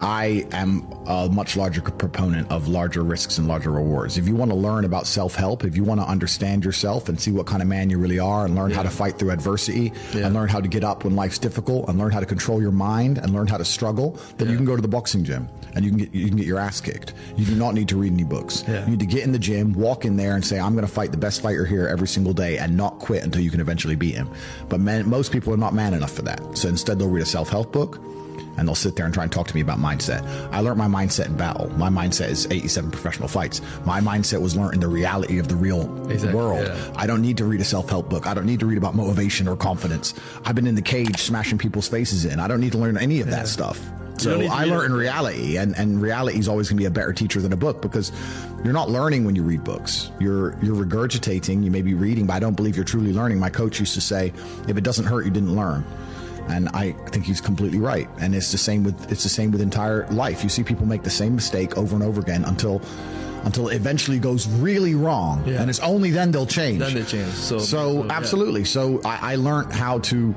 I am a much larger proponent of larger risks and larger rewards. If you want to learn about self help, if you want to understand yourself and see what kind of man you really are and learn yeah. how to fight through adversity yeah. and learn how to get up when life's difficult and learn how to control your mind and learn how to struggle, then yeah. you can go to the boxing gym and you can get you can get your ass kicked. You do not need to read any books. You need to get in the gym, walk in there and say, I'm going to fight the best fighter here every single day and not quit until you can eventually beat him. But man, most people are not man enough for that. So instead, they'll read a self help book and they'll sit there and try and talk to me about mindset. I learned my mindset in battle. My mindset is 87 professional fights. My mindset was learned in the reality of the real exactly, world. Yeah. I don't need to read a self help book. I don't need to read about motivation or confidence. I've been in the cage smashing people's faces in. I don't need to learn any of yeah. that stuff. So I learn in reality, and, and reality is always going to be a better teacher than a book because you're not learning when you read books. You're you're regurgitating. You may be reading, but I don't believe you're truly learning. My coach used to say, "If it doesn't hurt, you didn't learn." And I think he's completely right. And it's the same with it's the same with entire life. You see people make the same mistake over and over again until until it eventually goes really wrong, yeah. and it's only then they'll change. Then they change. So, so, so absolutely. Yeah. So I, I learned how to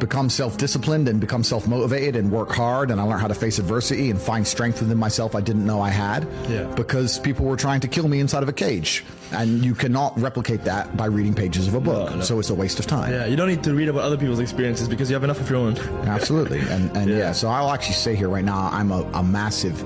become self-disciplined and become self-motivated and work hard and I learned how to face adversity and find strength within myself I didn't know I had yeah. because people were trying to kill me inside of a cage and you cannot replicate that by reading pages of a book no, no. so it's a waste of time yeah you don't need to read about other people's experiences because you have enough of your own absolutely and, and yeah. yeah. so I'll actually say here right now I'm a, a massive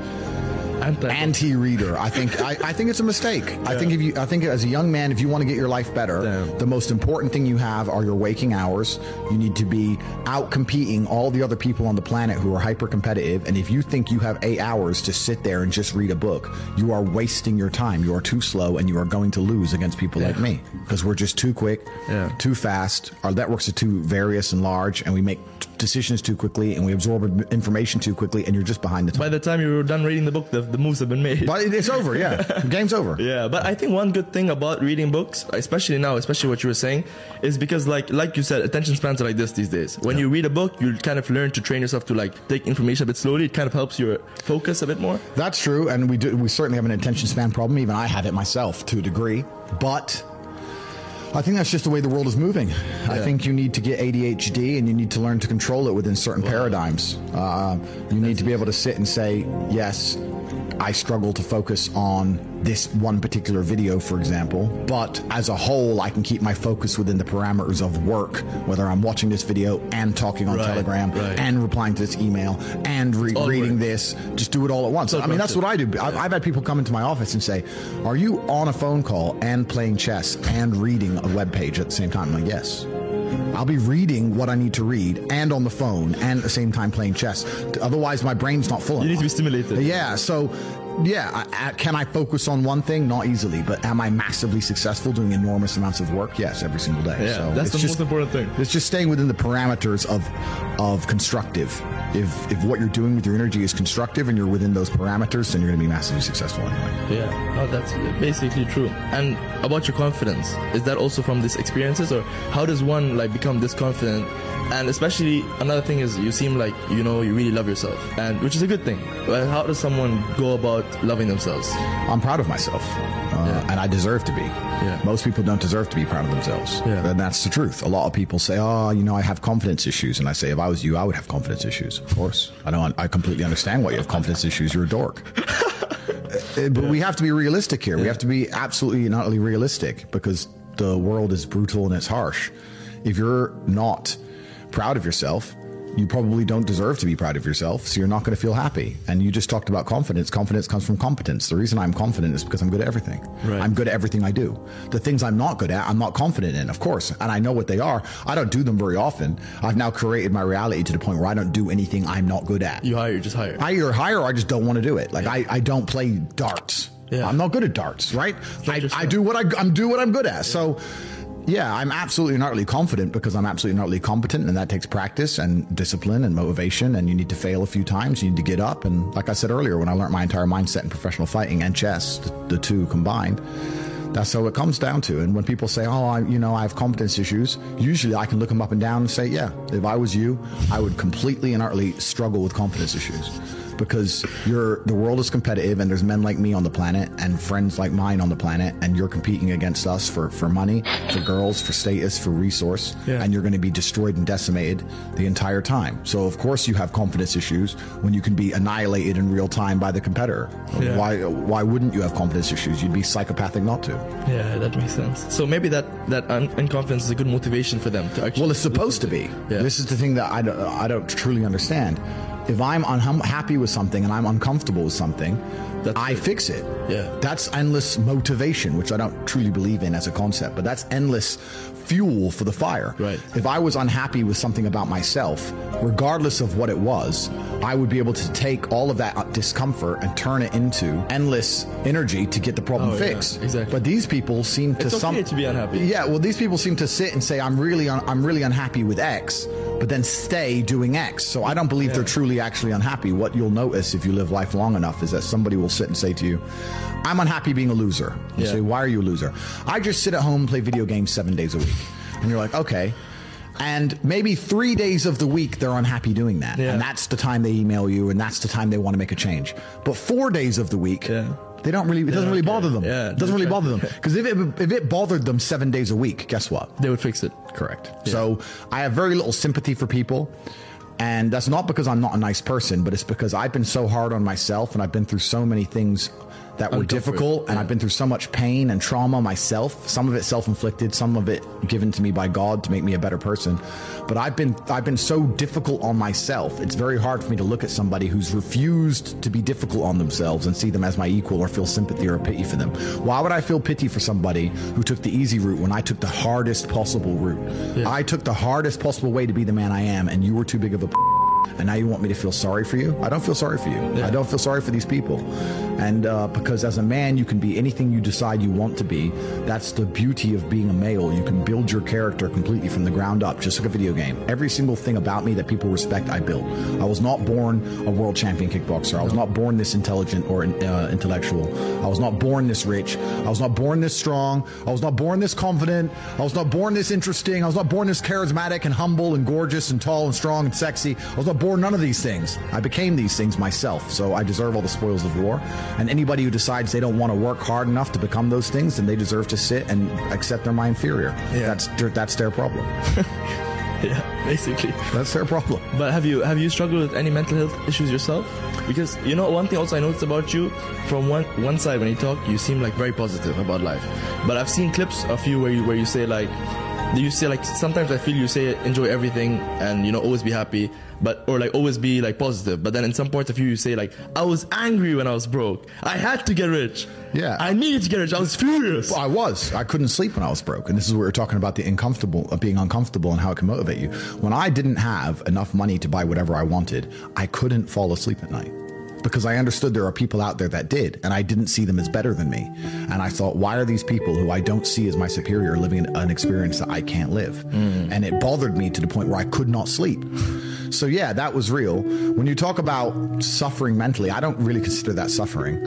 anti reader. I think I, I, think it's a mistake. Yeah. I think if you I think as a young man, if you want to get your life better, Damn. the most important thing you have are your waking hours. You need to be out competing all the other people on the planet who are hyper competitive. And if you think you have eight hours to sit there and just read a book, you are wasting your time. You are too slow and you are going to lose against people yeah. like me. Because we're just too quick, yeah. too fast. Our networks are too various and large, and we make decisions too quickly and we absorb information too quickly, and you're just behind the time. By the time you're done reading the book, the, the moves have been made. But it's over, yeah. the game's over. Yeah, but I think one good thing about reading books, especially now, especially what you were saying, is because like like you said, attention spans are like this these days. When yeah. you read a book, you kind of learn to train yourself to like take information a bit slowly. It kind of helps your focus a bit more. That's true, and we do. We certainly have an attention span problem. Even I have it myself to a degree, but I think that's just the way the world is moving. Yeah. I think you need to get ADHD and you need to learn to control it within certain wow. paradigms. Uh, you need to be able to sit and say, yes, I struggle to focus on this one particular video, for example. But as a whole, I can keep my focus within the parameters of work, whether I'm watching this video and talking on right, Telegram right. and replying to this email and re- reading this. Just do it all at once. I mean, that's what I do. I've, I've had people come into my office and say, Are you on a phone call and playing chess and reading a web page at the same time? I'm like, Yes. I'll be reading what I need to read and on the phone and at the same time playing chess. Otherwise, my brain's not full. You enough. need to be stimulated. Yeah. So yeah, I, I, can I focus on one thing? Not easily, but am I massively successful doing enormous amounts of work? Yes, every single day. Yeah, so that's the just, most important thing. It's just staying within the parameters of of constructive. If if what you're doing with your energy is constructive and you're within those parameters, then you're going to be massively successful anyway. Yeah, no, that's basically true. And about your confidence, is that also from these experiences, or how does one like become this confident? And especially another thing is you seem like you know you really love yourself, and which is a good thing. But how does someone go about loving themselves? I'm proud of myself, uh, yeah. and I deserve to be. Yeah. Most people don't deserve to be proud of themselves, yeah. and that's the truth. A lot of people say, "Oh, you know, I have confidence issues," and I say, "If I was you, I would have confidence issues." Of course, I don't. I completely understand why you have confidence issues. You're a dork. Uh, but we have to be realistic here. We have to be absolutely not only realistic because the world is brutal and it's harsh. If you're not proud of yourself, you probably don't deserve to be proud of yourself, so you're not going to feel happy. And you just talked about confidence. Confidence comes from competence. The reason I'm confident is because I'm good at everything. Right. I'm good at everything I do. The things I'm not good at, I'm not confident in, of course, and I know what they are. I don't do them very often. I've now created my reality to the point where I don't do anything I'm not good at. You hire, just hire. I either hire or I just don't want to do it. Like yeah. I, I don't play darts. Yeah. I'm not good at darts, right? I, I do what I, I'm do what I'm good at. Yeah. So yeah, I'm absolutely and utterly confident because I'm absolutely and utterly competent, and that takes practice and discipline and motivation. And you need to fail a few times. You need to get up. And like I said earlier, when I learned my entire mindset in professional fighting and chess, the, the two combined, that's how it comes down to. And when people say, "Oh, I, you know, I have competence issues," usually I can look them up and down and say, "Yeah, if I was you, I would completely and utterly struggle with confidence issues." Because you're the world is competitive and there's men like me on the planet and friends like mine on the planet and you're competing against us for for money, for girls, for status, for resource, Yeah. and you're going to be destroyed and decimated the entire time. So of course you have confidence issues when you can be annihilated in real time by the competitor. Yeah. Why why wouldn't you have confidence issues? You'd be psychopathic not to. Yeah, that makes sense. So maybe that that un- unconfidence is a good motivation for them to actually. Well, it's supposed to be. Yeah. This is the thing that I don't, I don't truly understand. If I'm unhappy with something and I'm uncomfortable with something, That's I it. fix it. Yeah. That's endless motivation, which I don't truly believe in as a concept, but that's endless fuel for the fire. Right. If I was unhappy with something about myself, regardless of what it was, I would be able to take all of that uh, discomfort and turn it into endless energy to get the problem Oh, yeah, fixed. exactly. But these people seem to It's okay some to be unhappy. yeah, well, these people seem to sit and say, "I'm really, un- I'm really unhappy with X," but then stay doing X. So I don't believe they're truly actually unhappy. What you'll notice if you live life long enough is that somebody will sit and say to you, "I'm unhappy being a loser." You Yeah. say, "Why are you a loser?" I just sit at home and play video games seven days a week, and you're like, "Okay." And maybe three days of the week they're unhappy doing that, Yeah. and that's the time they email you, and that's the time they want to make a change. But four days of the week, Yeah. They don't really. It doesn't really bother them. Yeah, it doesn't really bother them because if it if it bothered them seven days a week, guess what? they would fix it. Correct. So I have very little sympathy for people. And that's not because I'm not a nice person, but it's because I've been so hard on myself and I've been through so many things that were oh, Uncomfort, difficult and. I've been through so much pain and trauma myself. Some of it self-inflicted, some of it given to me by God to make me a better person. But I've been I've been so difficult on myself. It's very hard for me to look at somebody who's refused to be difficult on themselves and see them as my equal or feel sympathy or pity for them. Why would I feel pity for somebody who took the easy route when I took the hardest possible route? I took the hardest possible way to be the man I am and you were too big of a and now you want me to feel sorry for you? I don't feel sorry for you. I don't feel sorry for these people. And uh, because as a man, you can be anything you decide you want to be. That's the beauty of being a male. You can build your character completely from the ground up, just like a video game. Every single thing about me that people respect, I built. I was not born a world champion kickboxer. I was not born this intelligent or uh, intellectual. I was not born this rich. I was not born this strong. I was not born this confident. I was not born this interesting. I was not born this charismatic and humble and gorgeous and tall and strong and sexy. I was not born none of these things. I became these things myself. So I deserve all the spoils of war. And anybody who decides they don't want to work hard enough to become those things, then they deserve to sit and accept they're my inferior. Yeah. That's their, that's their problem. Yeah, basically. That's their problem. But have you have you struggled with any mental health issues yourself? Because you know one thing also I noticed about you from one one side when you talk you seem like very positive about life. But I've seen clips of you where you where you say like you say like sometimes I feel you say enjoy everything and you know always be happy but or like always be like positive but then in some parts of you you say like I was angry when I was broke I had to get rich Yeah. I needed to get rich I was furious I was. I couldn't sleep when I was broke. And this is where we're talking about the uncomfortable, of being uncomfortable and how it can motivate you. When I didn't have enough money to buy whatever I wanted, I couldn't fall asleep at night because I understood there are people out there that did, and I didn't see them as better than me. And I thought, why are these people who I don't see as my superior living an- experience that I can't live? And it bothered me to the point where I could not sleep. So yeah, that was real. When you talk about suffering mentally, I don't really consider that suffering.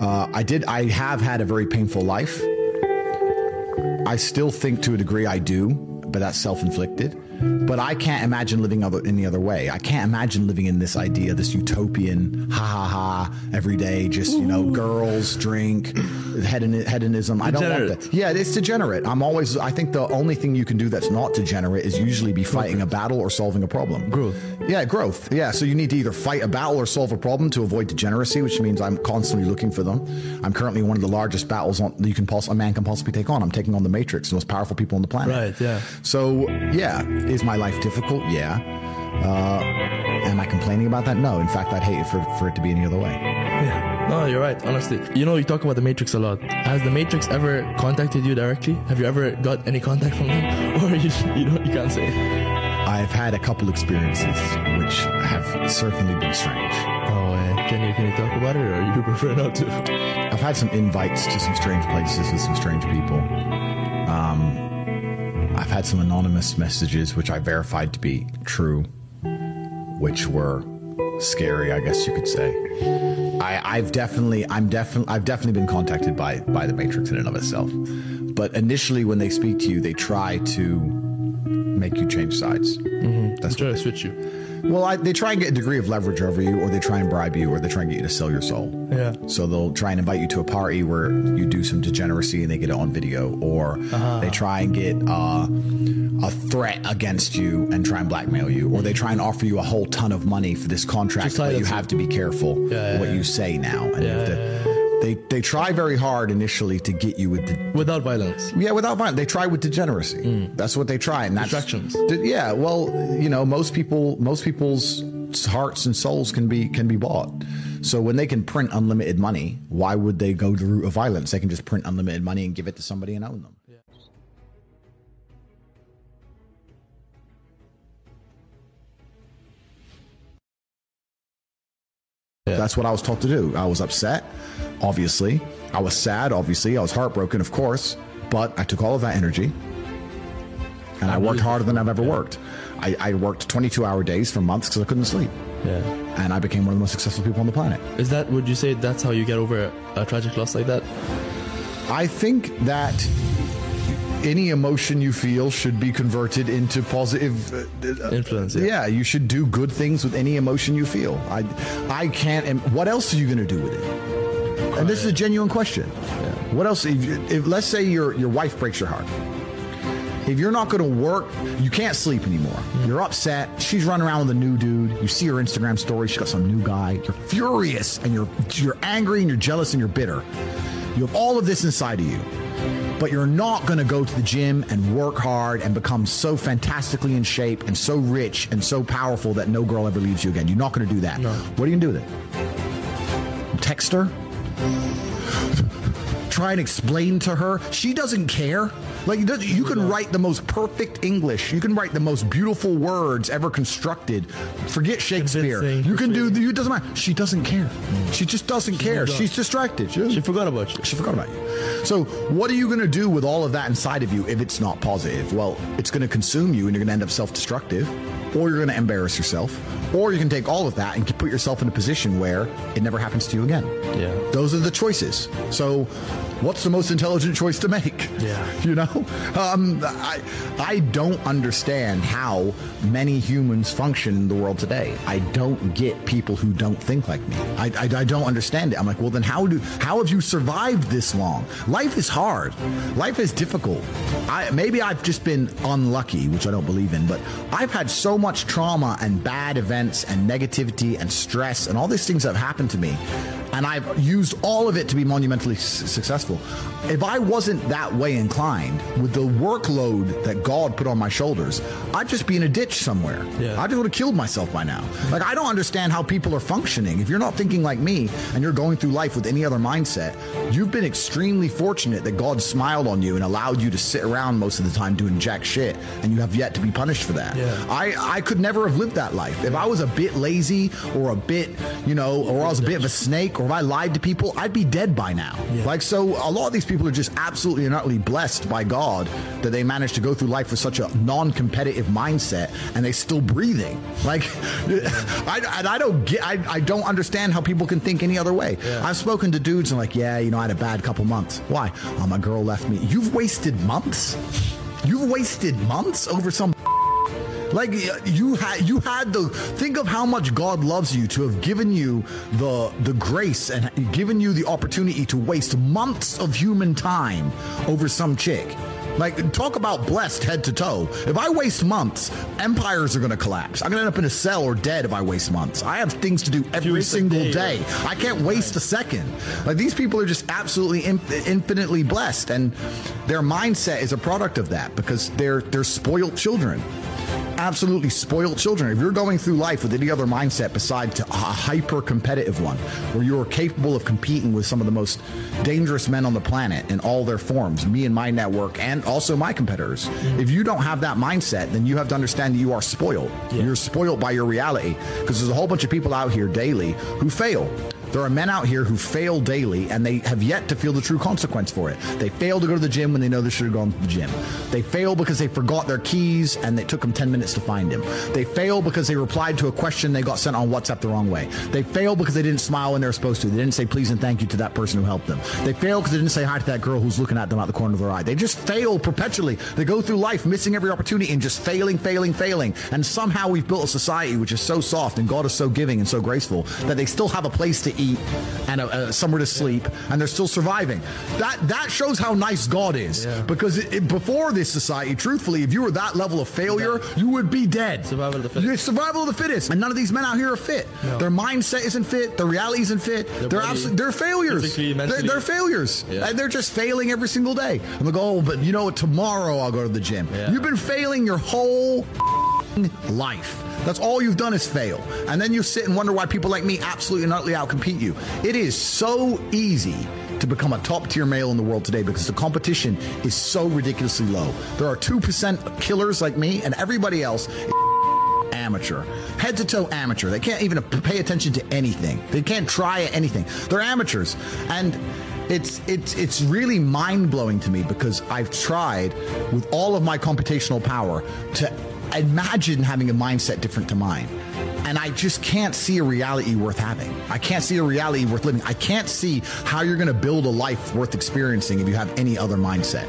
Uh, I did. I have had a very painful life. I still think to a degree I do, but that's self inflicted. But I can't imagine living other, any other way. I can't imagine living in this idea, this utopian, ha ha ha, every day, just, you know, girls, drink, hedon, hedonism. I don't want that. Yeah, it's degenerate. I'm always, I think the only thing you can do that's not degenerate is usually be fighting a battle or solving a problem. Growth. Yeah, growth. Yeah, so you need to either fight a battle or solve a problem to avoid degeneracy, which means I'm constantly looking for them. I'm currently one of the largest battles on, you can poss- a man can possibly take on. I'm taking on the Matrix, the most powerful people on the planet. Right, yeah. So yeah, is my life difficult? Yeah. Uh, am I complaining about that? No. In fact, I'd hate it for, for it to be any other way. No, you're right. Honestly, you know, you talk about the Matrix a lot. Has the Matrix ever contacted you directly? Have you ever got any contact from them, or you you don't you can't say? I've had a couple experiences which have certainly been strange. Oh, uh, can you can you talk about it, or you prefer not to? I've had some invites to some strange places with some strange people. Um, I've had some anonymous messages which I verified to be true, which were scary, I guess you could say. I, I've definitely, I'm definitely, I've definitely been contacted by by the Matrix in and of itself. But initially, when they speak to you, they try to make you change sides. That's Try to switch you. Well, I, they try and get a degree of leverage over you, or they try and bribe you, or they try and get you to sell your soul. Yeah. So they'll try and invite you to a party where you do some degeneracy and they get it on video, or Uh-huh. they try and get uh, a threat against you and try and blackmail you, or they try and offer you a whole ton of money for this contract, Just but you have to be careful Yeah, yeah, what yeah. you say now. And have to- yeah, They they try very hard initially to get you with the Without violence. yeah, without violence. They try with degeneracy. Hmm. That's what they try, and that's Distractions. D- Yeah, well, you know, most people, most people's hearts and souls can be can be bought. So when they can print unlimited money, why would they go the route of violence? They can just print unlimited money and give it to somebody and own them. That's what I was taught to do. I was upset, obviously. I was sad, obviously. I was heartbroken, of course. But I took all of that energy and I worked harder than I've ever worked. I, I worked 22 hour days for months because I couldn't sleep. Yeah. And I became one of the most successful people on the planet. Is that? Would you say that's how you get over a, a tragic loss like that? I think that any emotion you feel should be converted into positive uh, Influence. Yeah. yeah you should do good things with any emotion you feel. I i can't and what else are you going to do with it? And this is a genuine question. What else if, if let's say your your wife breaks your heart. If you're not going to work you can't sleep anymore. You're upset. She's running around with a new dude. You see her instagram story. She's got some new guy. You're furious and you're you're angry and you're jealous and you're bitter. You have all of this inside of you but you're not going to go to the gym and work hard and become so fantastically in shape and so rich and so powerful that no girl ever leaves you again. You're not going to do that. No. What are you going to do with it? Text her? Try and explain to her. She doesn't care. Like you can write the most perfect English. You can write the most beautiful words ever constructed. Forget Shakespeare. You can do. You doesn't matter. She doesn't care. She just doesn't care. moved on. She's distracted. She, She forgot about you. she forgot about you. So, what are you going to do with all of that inside of you if it's not positive? Well, it's going to consume you and you're going to end up self destructive, or you're going to embarrass yourself, or you can take all of that and put yourself in a position where it never happens to you again. Yeah. Those are the choices. So, what's the most intelligent choice to make? Yeah. You know? Um, I, I don't understand how many humans function in the world today. I don't get people who don't think like me. I, I, I don't understand it. I'm like, well, then how do how have you survived this long? Life is hard. Life is difficult. I, maybe I've just been unlucky, which I don't believe in, but I've had so much trauma and bad events and negativity and stress and all these things that have happened to me. And I've used all of it to be monumentally su- successful. If I wasn't that way inclined with the workload that God put on my shoulders, I'd just be in a ditch somewhere. Yeah. I just would have killed myself by now. Like, I don't understand how people are functioning. If you're not thinking like me and you're going through life with any other mindset, you've been extremely fortunate that God smiled on you and allowed you to sit around most of the time doing jack shit, and you have yet to be punished for that. Yeah. I, I could never have lived that life. If I was a bit lazy or a bit, you know, or I was a bit of a snake or if I lied to people, I'd be dead by now. Yeah. Like, so a lot of these people are just absolutely and utterly blessed by God that they managed to go through life with such a non competitive mindset and they're still breathing. Like, I, I don't get, I, I don't understand how people can think any other way. I've spoken to dudes and like, yeah, you know, I had a bad couple months. Why? Oh, my girl left me. You've wasted months? You've wasted months over some like you had you had the think of how much God loves you to have given you the the grace and given you the opportunity to waste months of human time over some chick. Like talk about blessed head to toe. If I waste months, empires are going to collapse. I'm going to end up in a cell or dead if I waste months. I have things to do every single day, day. I can't waste a second. Like these people are just absolutely in, infinitely blessed, and their mindset is a product of that because they're they're spoiled children. Absolutely spoiled children. If you're going through life with any other mindset besides a hyper competitive one, where you are capable of competing with some of the most dangerous men on the planet in all their forms, me and my network, and also my competitors, if you don't have that mindset, then you have to understand that you are spoiled. You're spoiled by your reality because there's a whole bunch of people out here daily who fail. There are men out here who fail daily and they have yet to feel the true consequence for it. They fail to go to the gym when they know they should have gone to the gym. They fail because they forgot their keys and it took them 10 minutes to find them. They fail because they replied to a question they got sent on WhatsApp the wrong way. They fail because they didn't smile when they were supposed to. They didn't say please and thank you to that person who helped them. They fail because they didn't say hi to that girl who's looking at them out the corner of their eye. They just fail perpetually. They go through life missing every opportunity and just failing, failing, failing. And somehow we've built a society which is so soft and God is so giving and so graceful that they still have a place to eat and a, a, somewhere to sleep and they're still surviving. That that shows how nice God is. Yeah. Because it, it- before this society, truthfully, if you were that level of failure, you would be dead. Survival of the fittest. Survival of the fittest. And none of these men out here are fit. No. Their mindset isn't fit. Their reality isn't fit. They're absolutely they're failures. They're, they're failures. Yeah. And they're just failing every single day. And they go, oh, but you know what? Tomorrow I'll go to the gym. Yeah. You've been failing your whole life. That's all you've done is fail. And then you sit and wonder why people like me absolutely and utterly outcompete you. It is so easy to become a top tier male in the world today because the competition is so ridiculously low. There are 2% killers like me, and everybody else amateur. Head to toe amateur. They can't even pay attention to anything. They can't try anything. They're amateurs. And it's it's it's really mind blowing to me because I've tried with all of my computational power to imagine having a mindset different to mine. And I just can't see a reality worth having. I can't see a reality worth living. I can't see how you're going to build a life worth experiencing if you have any other mindset.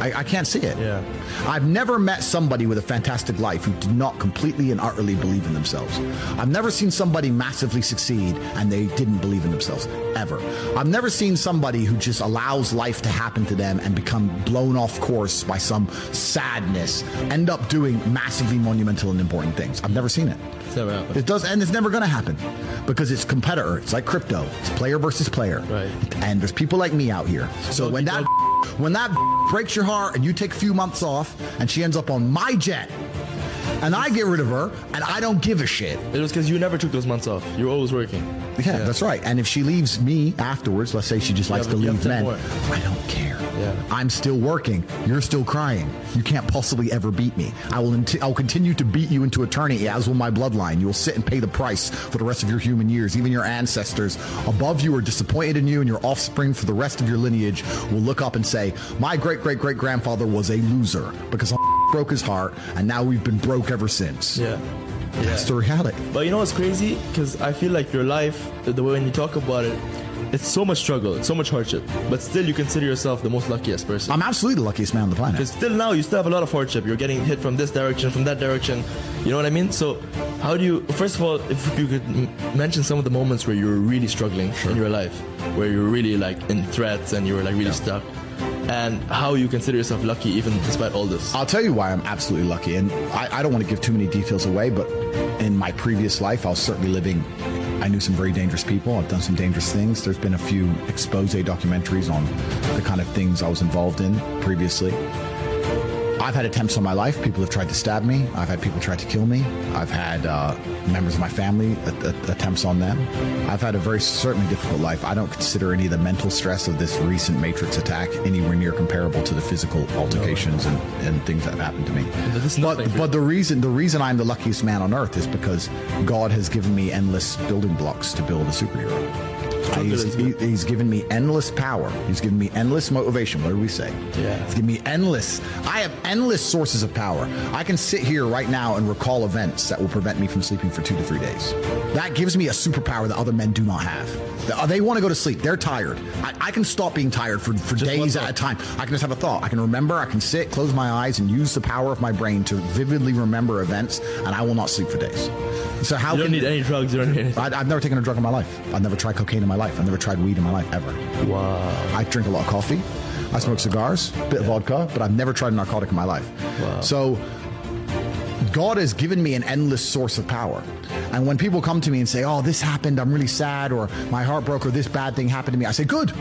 I, I can't see it. Yeah. I've never met somebody with a fantastic life who did not completely and utterly believe in themselves. I've never seen somebody massively succeed and they didn't believe in themselves, ever. I've never seen somebody who just allows life to happen to them and become blown off course by some sadness, end up doing massively monumental and important things. I've never seen it. It's never happened. It does, and it's never going to happen because it's competitor. It's like crypto. It's player versus player. Right. And there's people like me out here. So Doggy when that. When that breaks your heart and you take a few months off and she ends up on my jet and I get rid of her and I don't give a shit. It was because you never took those months off. You were always working. Yeah, that's right. And if she leaves me afterwards, let's say she just likes have- to leave men, more. I don't care. Yeah. I'm still working. You're still crying. You can't possibly ever beat me. I will. Int- I'll continue to beat you into eternity, as will my bloodline. You will sit and pay the price for the rest of your human years. Even your ancestors above you are disappointed in you, and your offspring for the rest of your lineage will look up and say, "My great great great grandfather was a loser because I broke his heart, and now we've been broke ever since." Yeah. That's the reality. But you know what's crazy? Because I feel like your life, the way when you talk about it, it's so much struggle, it's so much hardship. But still, you consider yourself the most luckiest person. I'm absolutely the luckiest man on the planet. Because still now, you still have a lot of hardship. You're getting hit from this direction, from that direction. You know what I mean? So, how do you? First of all, if you could m- mention some of the moments where you were really struggling in your life, where you were really like in threats and you were like really stuck, and how you consider yourself lucky even despite all this. I'll tell you why I'm absolutely lucky. And I, I don't want to give too many details away, but in my previous life, I was certainly living. I knew some very dangerous people. I've done some dangerous things. There's been a few expose documentaries on the kind of things I was involved in previously. I've had attempts on my life. People have tried to stab me. I've had people try to kill me. I've had uh, members of my family a- a- attempts on them. I've had a very certainly difficult life. I don't consider any of the mental stress of this recent Matrix attack anywhere near comparable to the physical altercations and, and things that have happened to me. But But, but the reason the reason I'm the luckiest man on earth is because God has given me endless building blocks to build a superhero. He's, he- he's given me endless power. He's given me endless motivation. What do we say? Yeah. He's given me endless. I have endless sources of power. I can sit here right now and recall events that will prevent me from sleeping for two to three days. That gives me a superpower that other men do not have. They, uh, want to go to sleep. They're tired. I, I can stop being tired for, for days at a time. I can just have a thought. I can remember. I can sit, close my eyes, and use the power of my brain to vividly remember events, and I will not sleep for days. So how you don't can need any drugs. You anything. I, I've never taken a drug in my life. I've never tried cocaine in my life. I've never tried weed in my life ever. Wow. I drink a lot of coffee. I smoke cigars, a bit of vodka, but I've never tried a narcotic in my life. Wow. So God has given me an endless source of power. And when people come to me and say, "Oh, this happened, I'm really sad," or "My heart broke," or "This bad thing happened to me," I say, "Good."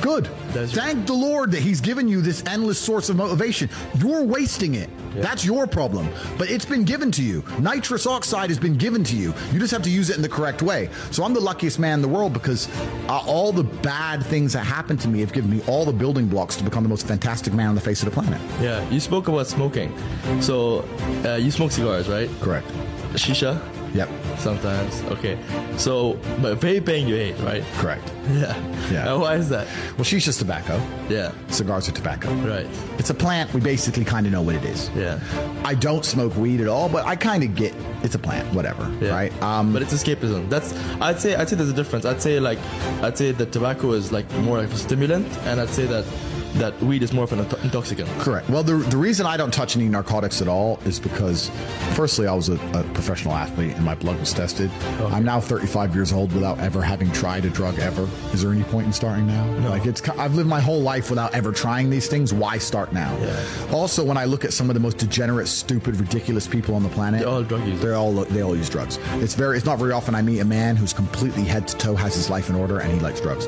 Good. That's- Thank the Lord that He's given you this endless source of motivation. You're wasting it. That's your problem. But it's been given to you. Nitrous oxide has been given to you. You just have to use it in the correct way. So I'm the luckiest man in the world because uh, all the bad things that happened to me have given me all the building blocks to become the most fantastic man on the face of the planet. Yeah. You spoke about smoking. So, uh, you smoke cigars, right? Correct. Shisha. Yep. Sometimes. Okay. So, but vaping you hate, right? Correct. Yeah. Yeah. And why is that? Well, she's just tobacco. Yeah. Cigars are tobacco. Right. It's a plant. We basically kind of know what it is. Yeah. I don't smoke weed at all, but I kind of get it's a plant, whatever, Yeah. right? Um, but it's escapism. That's I'd say I'd say there's a difference. I'd say like I'd say that tobacco is like more of a stimulant, and I'd say that that weed is more of an intoxicant. Correct. Well, the, the reason I don't touch any narcotics at all is because, firstly, I was a, a professional athlete and my blood was tested. Oh. I'm now 35 years old without ever having tried a drug ever. Is there any point in starting now? No. Like it's, I've lived my whole life without ever trying these things. Why start now? Yeah. Also, when I look at some of the most degenerate, stupid, ridiculous people on the planet, They're all drug users. They're all they all use drugs. It's very. It's not very often I meet a man who's completely head to toe has his life in order and he likes drugs.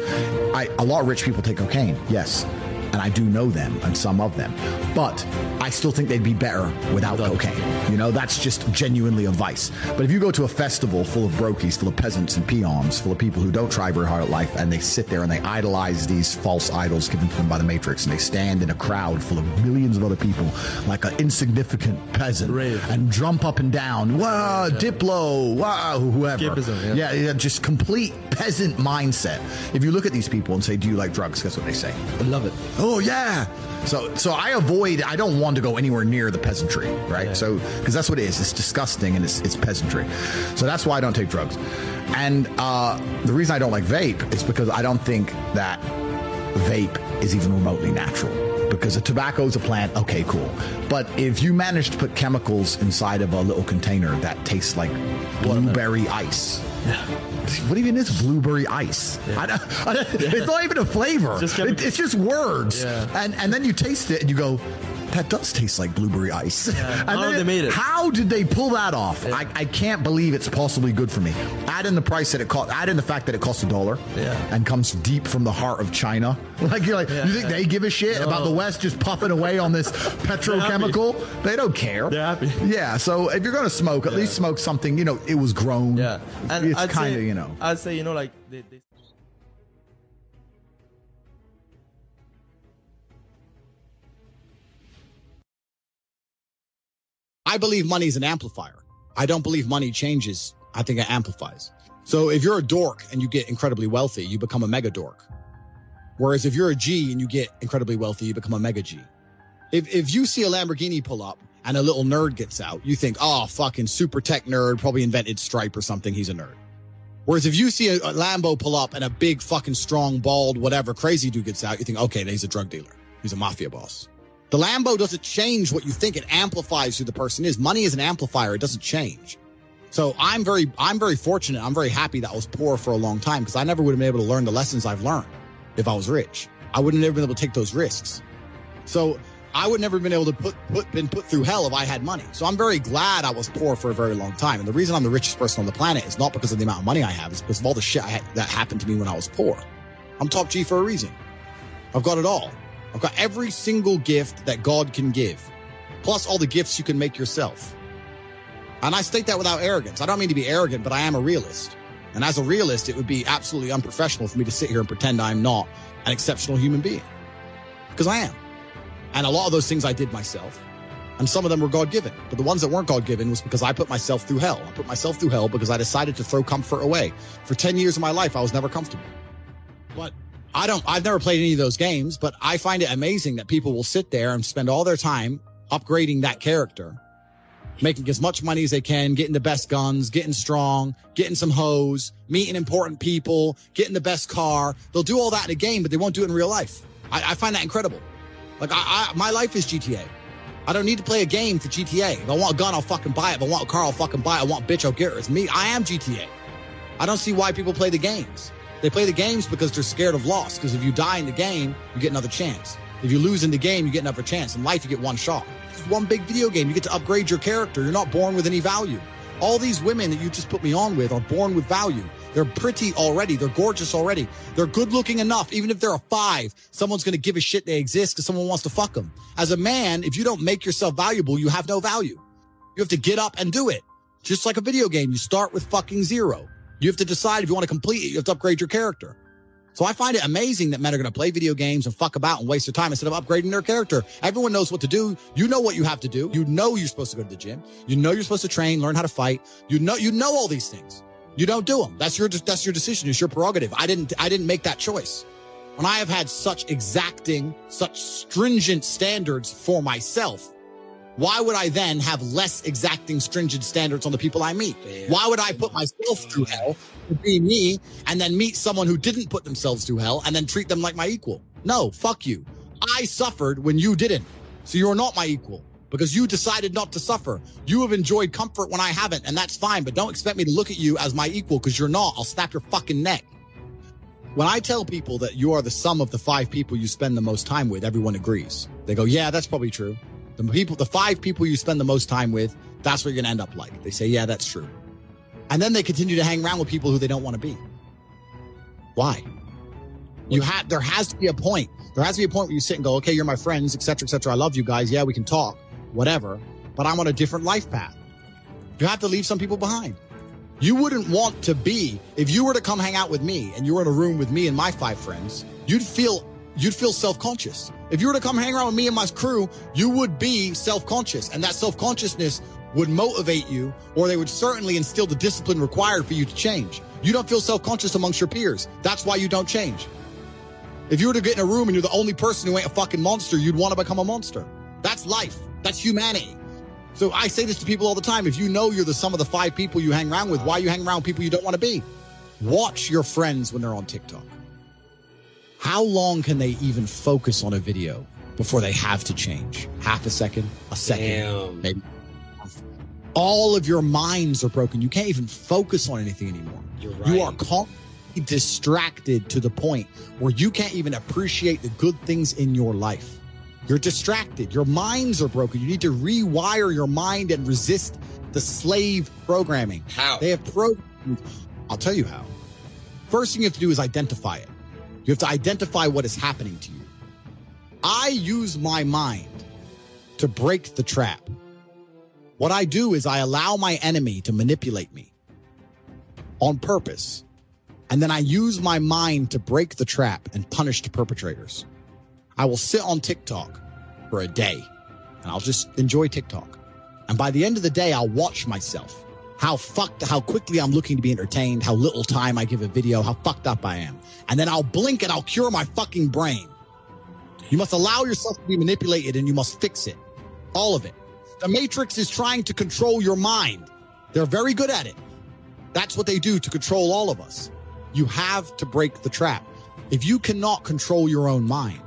I a lot of rich people take cocaine. Yes. And I do know them and some of them, but I still think they'd be better without cocaine. You know, that's just genuinely a vice. But if you go to a festival full of brokies, full of peasants and peons, full of people who don't try very hard at life, and they sit there and they idolize these false idols given to them by the Matrix, and they stand in a crowd full of millions of other people like an insignificant peasant Rave. and jump up and down, wow, Diplo, wow, whoever. Escapism, yeah. yeah, yeah, just complete peasant mindset. If you look at these people and say, "Do you like drugs?" Guess what they say? I love it. Oh yeah. So so I avoid. I don't want to go anywhere near the peasantry, right? Yeah. So because that's what it is. It's disgusting and it's it's peasantry. So that's why I don't take drugs. And uh, the reason I don't like vape is because I don't think that vape is even remotely natural. Because a tobacco is a plant, okay, cool. But if you manage to put chemicals inside of a little container that tastes like blueberry ice, what even is blueberry ice? I don't, I don't- It's not even a flavor. Just It- it's just words. Yeah. And and then you taste it and you go, that does taste like blueberry ice. And How then they made it. How did they pull that off? I, I can't believe it's possibly good for me. Add in the price that it cost. Add in the fact that it costs a dollar. Yeah. And comes deep from the heart of China. Like you're like, Yeah. you think they give a shit about the West just puffing away on this petrochemical? They don't care. They're happy. Yeah. So if you're gonna smoke, at least smoke something. You know, it was grown. Yeah. And it's kind of you know. I'd say you know like they, they I believe money is an amplifier. I don't believe money changes. I think it amplifies. So if you're a dork and you get incredibly wealthy, you become a mega dork. Whereas if you're a G and you get incredibly wealthy, you become a mega G. If, if you see a Lamborghini pull up and a little nerd gets out, you think, oh, fucking super tech nerd, probably invented Stripe or something. He's a nerd. Whereas if you see a, a Lambo pull up and a big fucking strong, bald, whatever crazy dude gets out, you think, okay, he's a drug dealer. He's a mafia boss. The Lambo doesn't change what you think. It amplifies who the person is. Money is an amplifier. It doesn't change. So I'm very, I'm very fortunate. I'm very happy that I was poor for a long time because I never would have been able to learn the lessons I've learned if I was rich. I would have been able to take those risks. So I would never have been able to put, put, been put through hell if I had money. So I'm very glad I was poor for a very long time. And the reason I'm the richest person on the planet is not because of the amount of money I have. It's because of all the shit had, that happened to me when I was poor. I'm top G for a reason. I've got it all. I've got every single gift that God can give, plus all the gifts you can make yourself. And I state that without arrogance. I don't mean to be arrogant, but I am a realist. And as a realist, it would be absolutely unprofessional for me to sit here and pretend I'm not an exceptional human being. Because I am. And a lot of those things I did myself. And some of them were God given. But the ones that weren't God given was because I put myself through hell. I put myself through hell because I decided to throw comfort away. For 10 years of my life, I was never comfortable. But I don't, I've never played any of those games, but I find it amazing that people will sit there and spend all their time upgrading that character, making as much money as they can, getting the best guns, getting strong, getting some hoes, meeting important people, getting the best car. They'll do all that in a game, but they won't do it in real life. I, I find that incredible. Like I, I, my life is GTA. I don't need to play a game for GTA. If I want a gun, I'll fucking buy it. If I want a car, I'll fucking buy it. I want a bitch, I'll get her. It's me. I am GTA. I don't see why people play the games. They play the games because they're scared of loss. Because if you die in the game, you get another chance. If you lose in the game, you get another chance. In life, you get one shot. It's one big video game. You get to upgrade your character. You're not born with any value. All these women that you just put me on with are born with value. They're pretty already. They're gorgeous already. They're good looking enough. Even if they're a five, someone's going to give a shit they exist because someone wants to fuck them. As a man, if you don't make yourself valuable, you have no value. You have to get up and do it. Just like a video game, you start with fucking zero. You have to decide if you want to complete it. You have to upgrade your character. So I find it amazing that men are going to play video games and fuck about and waste their time instead of upgrading their character. Everyone knows what to do. You know what you have to do. You know you're supposed to go to the gym. You know you're supposed to train, learn how to fight. You know you know all these things. You don't do them. That's your that's your decision. It's your prerogative. I didn't I didn't make that choice. When I have had such exacting, such stringent standards for myself, why would I then have less exacting, stringent standards on the people I meet? Why would I put myself through hell to be me and then meet someone who didn't put themselves through hell and then treat them like my equal? No, fuck you. I suffered when you didn't. So you're not my equal because you decided not to suffer. You have enjoyed comfort when I haven't, and that's fine, but don't expect me to look at you as my equal because you're not. I'll snap your fucking neck. When I tell people that you are the sum of the five people you spend the most time with, everyone agrees. They go, yeah, that's probably true. The people, the five people you spend the most time with, that's what you're going to end up like. They say, yeah, that's true. And then they continue to hang around with people who they don't want to be. Why? You have, there has to be a point. There has to be a point where you sit and go, okay, you're my friends, etc., etc. I love you guys. Yeah, we can talk, whatever, but I'm on a different life path. You have to leave some people behind. You wouldn't want to be, if you were to come hang out with me and you were in a room with me and my five friends, you'd feel, you'd feel self-conscious. If you were to come hang around with me and my crew, you would be self-conscious and that self-consciousness would motivate you or they would certainly instill the discipline required for you to change. You don't feel self-conscious amongst your peers. That's why you don't change. If you were to get in a room and you're the only person who ain't a fucking monster, you'd want to become a monster. That's life. That's humanity. So I say this to people all the time. If you know you're the sum of the five people you hang around with, why you hang around people you don't want to be? Watch your friends when they're on TikTok. How long can they even focus on a video before they have to change? Half a second, a second, Damn. maybe. All of your minds are broken. You can't even focus on anything anymore. You're right. You are constantly distracted to the point where you can't even appreciate the good things in your life. You're distracted. Your minds are broken. You need to rewire your mind and resist the slave programming. How? They have programmed. I'll tell you how. First thing you have to do is identify it. You have to identify what is happening to you. I use my mind to break the trap. What I do is I allow my enemy to manipulate me on purpose. And then I use my mind to break the trap and punish the perpetrators. I will sit on TikTok for a day and I'll just enjoy TikTok. And by the end of the day, I'll watch myself. How fucked, how quickly I'm looking to be entertained, how little time I give a video, how fucked up I am. And then I'll blink and I'll cure my fucking brain. You must allow yourself to be manipulated and you must fix it. All of it. The Matrix is trying to control your mind. They're very good at it. That's what they do to control all of us. You have to break the trap. If you cannot control your own mind,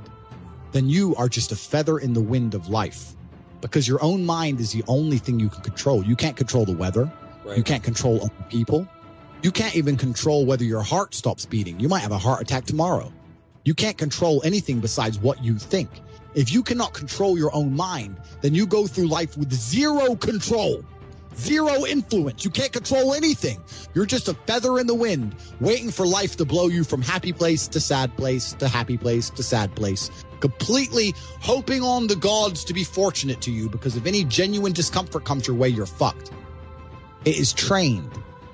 then you are just a feather in the wind of life because your own mind is the only thing you can control. You can't control the weather. Right. You can't control other people. You can't even control whether your heart stops beating. You might have a heart attack tomorrow. You can't control anything besides what you think. If you cannot control your own mind, then you go through life with zero control, zero influence. You can't control anything. You're just a feather in the wind, waiting for life to blow you from happy place to sad place to happy place to sad place, completely hoping on the gods to be fortunate to you because if any genuine discomfort comes your way, you're fucked. It is trained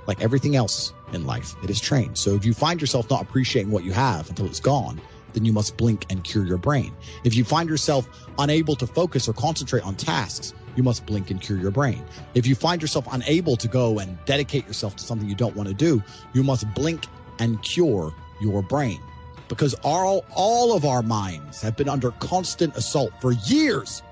like everything else in life. It is trained. So if you find yourself not appreciating what you have until it's gone, then you must blink and cure your brain. If you find yourself unable to focus or concentrate on tasks, you must blink and cure your brain. If you find yourself unable to go and dedicate yourself to something you don't want to do, you must blink and cure your brain. Because all, all of our minds have been under constant assault for years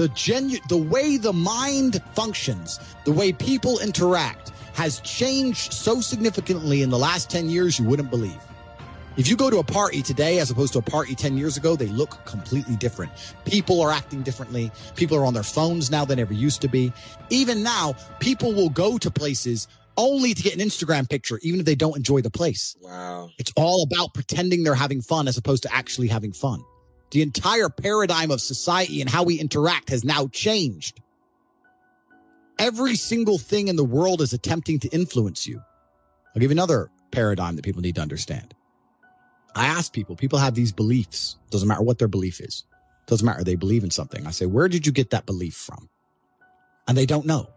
the genu- the way the mind functions, the way people interact has changed so significantly in the last 10 years you wouldn't believe. If you go to a party today as opposed to a party 10 years ago, they look completely different. People are acting differently. People are on their phones now than ever used to be. Even now, people will go to places only to get an Instagram picture, even if they don't enjoy the place. Wow. It's all about pretending they're having fun as opposed to actually having fun. The entire paradigm of society and how we interact has now changed. Every single thing in the world is attempting to influence you. I'll give you another paradigm that people need to understand. I ask people, people have these beliefs. Doesn't matter what their belief is. Doesn't matter. They believe in something. I say, where did you get that belief from? And they don't know.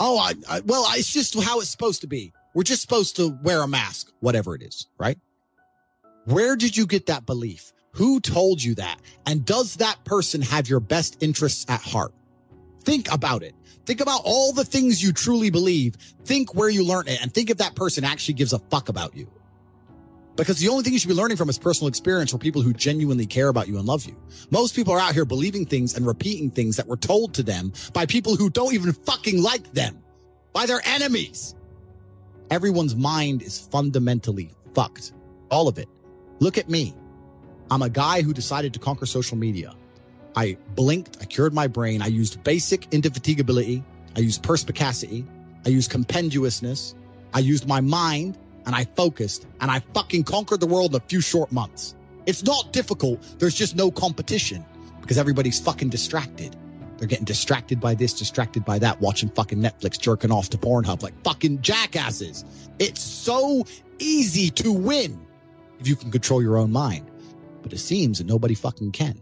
Oh, I, I well, it's just how it's supposed to be. We're just supposed to wear a mask, whatever it is, right? Where did you get that belief? Who told you that? And does that person have your best interests at heart? Think about it. Think about all the things you truly believe. Think where you learned it and think if that person actually gives a fuck about you. Because the only thing you should be learning from is personal experience for people who genuinely care about you and love you. Most people are out here believing things and repeating things that were told to them by people who don't even fucking like them, by their enemies. Everyone's mind is fundamentally fucked. All of it. Look at me. I'm a guy who decided to conquer social media. I blinked, I cured my brain. I used basic indefatigability. I used perspicacity. I used compendiousness. I used my mind and I focused and I fucking conquered the world in a few short months. It's not difficult. There's just no competition because everybody's fucking distracted. They're getting distracted by this, distracted by that, watching fucking Netflix, jerking off to Pornhub like fucking jackasses. It's so easy to win if you can control your own mind. But it seems that nobody fucking can.